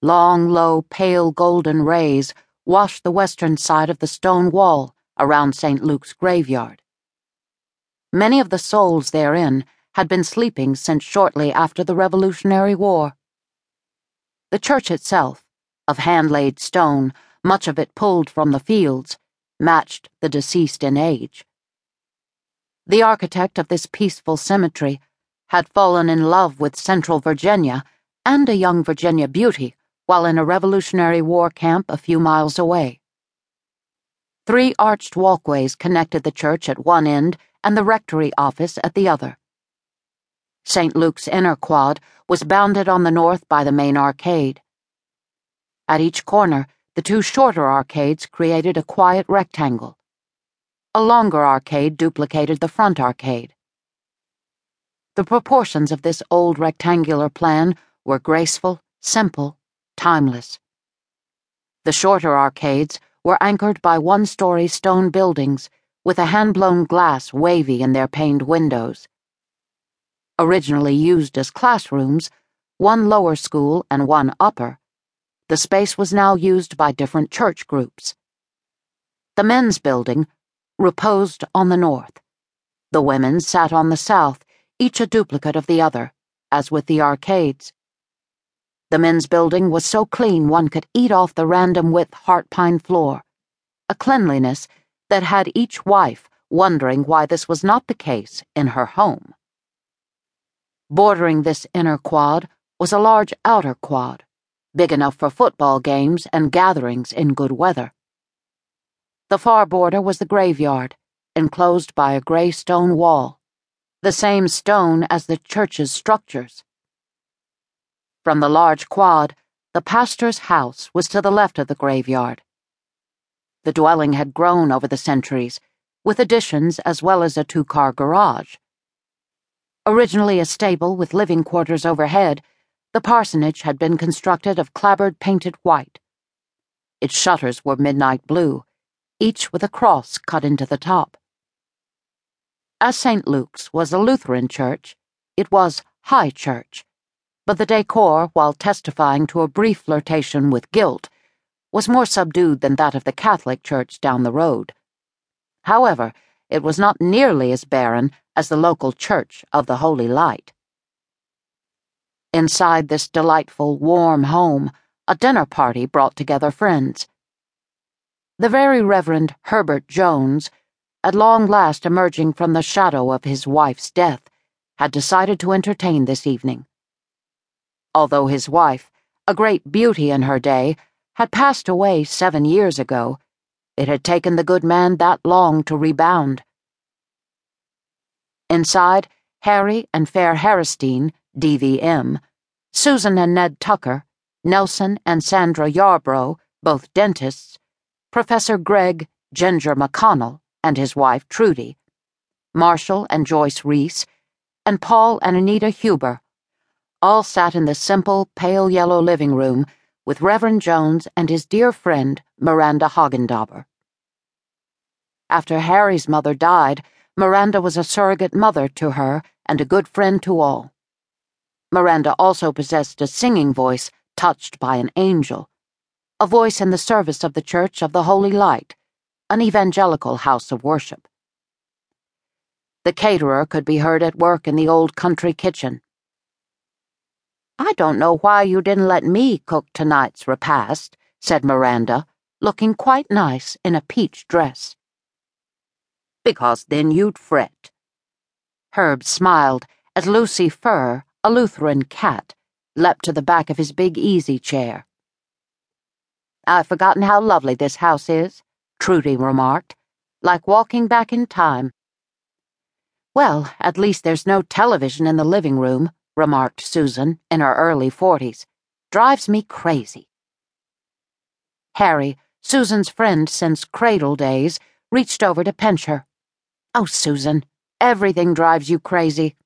Long, low, pale golden rays washed the western side of the stone wall around St. Luke's graveyard. Many of the souls therein had been sleeping since shortly after the Revolutionary War. The church itself, of hand laid stone, much of it pulled from the fields, matched the deceased in age. The architect of this peaceful cemetery had fallen in love with Central Virginia and a young Virginia beauty while in a Revolutionary War camp a few miles away. Three arched walkways connected the church at one end and the rectory office at the other. St. Luke's inner quad was bounded on the north by the main arcade. At each corner, the two shorter arcades created a quiet rectangle. A longer arcade duplicated the front arcade. The proportions of this old rectangular plan were graceful, simple, timeless. The shorter arcades were anchored by one story stone buildings with a hand blown glass wavy in their paned windows. Originally used as classrooms, one lower school and one upper, the space was now used by different church groups. The men's building reposed on the north. The women sat on the south, each a duplicate of the other, as with the arcades. The men's building was so clean one could eat off the random width heart pine floor, a cleanliness that had each wife wondering why this was not the case in her home. Bordering this inner quad was a large outer quad, big enough for football games and gatherings in good weather. The far border was the graveyard, enclosed by a gray stone wall, the same stone as the church's structures. From the large quad, the pastor's house was to the left of the graveyard. The dwelling had grown over the centuries, with additions as well as a two car garage. Originally a stable with living quarters overhead, the parsonage had been constructed of clapboard painted white. Its shutters were midnight blue, each with a cross cut into the top. As St. Luke's was a Lutheran church, it was high church but the decor, while testifying to a brief flirtation with gilt, was more subdued than that of the Catholic Church down the road. However, it was not nearly as barren as the local Church of the Holy Light. Inside this delightful, warm home, a dinner party brought together friends. The Very Reverend Herbert Jones, at long last emerging from the shadow of his wife's death, had decided to entertain this evening although his wife, a great beauty in her day, had passed away seven years ago. It had taken the good man that long to rebound. Inside, Harry and Fair Haristeen, DVM, Susan and Ned Tucker, Nelson and Sandra Yarbrough, both dentists, Professor Greg Ginger McConnell and his wife Trudy, Marshall and Joyce Reese, and Paul and Anita Huber all sat in the simple, pale yellow living room with Reverend Jones and his dear friend, Miranda Hogendobber. After Harry's mother died, Miranda was a surrogate mother to her and a good friend to all. Miranda also possessed a singing voice touched by an angel, a voice in the service of the Church of the Holy Light, an evangelical house of worship. The caterer could be heard at work in the old country kitchen I don't know why you didn't let me cook tonight's repast, said Miranda, looking quite nice in a peach dress. Because then you'd fret. Herb smiled as Lucy Fur, a Lutheran cat, leapt to the back of his big easy chair. I've forgotten how lovely this house is, Trudy remarked, like walking back in time. Well, at least there's no television in the living room, remarked Susan, in her early forties. Drives me crazy. Harry, Susan's friend since cradle days, reached over to pinch her. Oh, Susan, everything drives you crazy.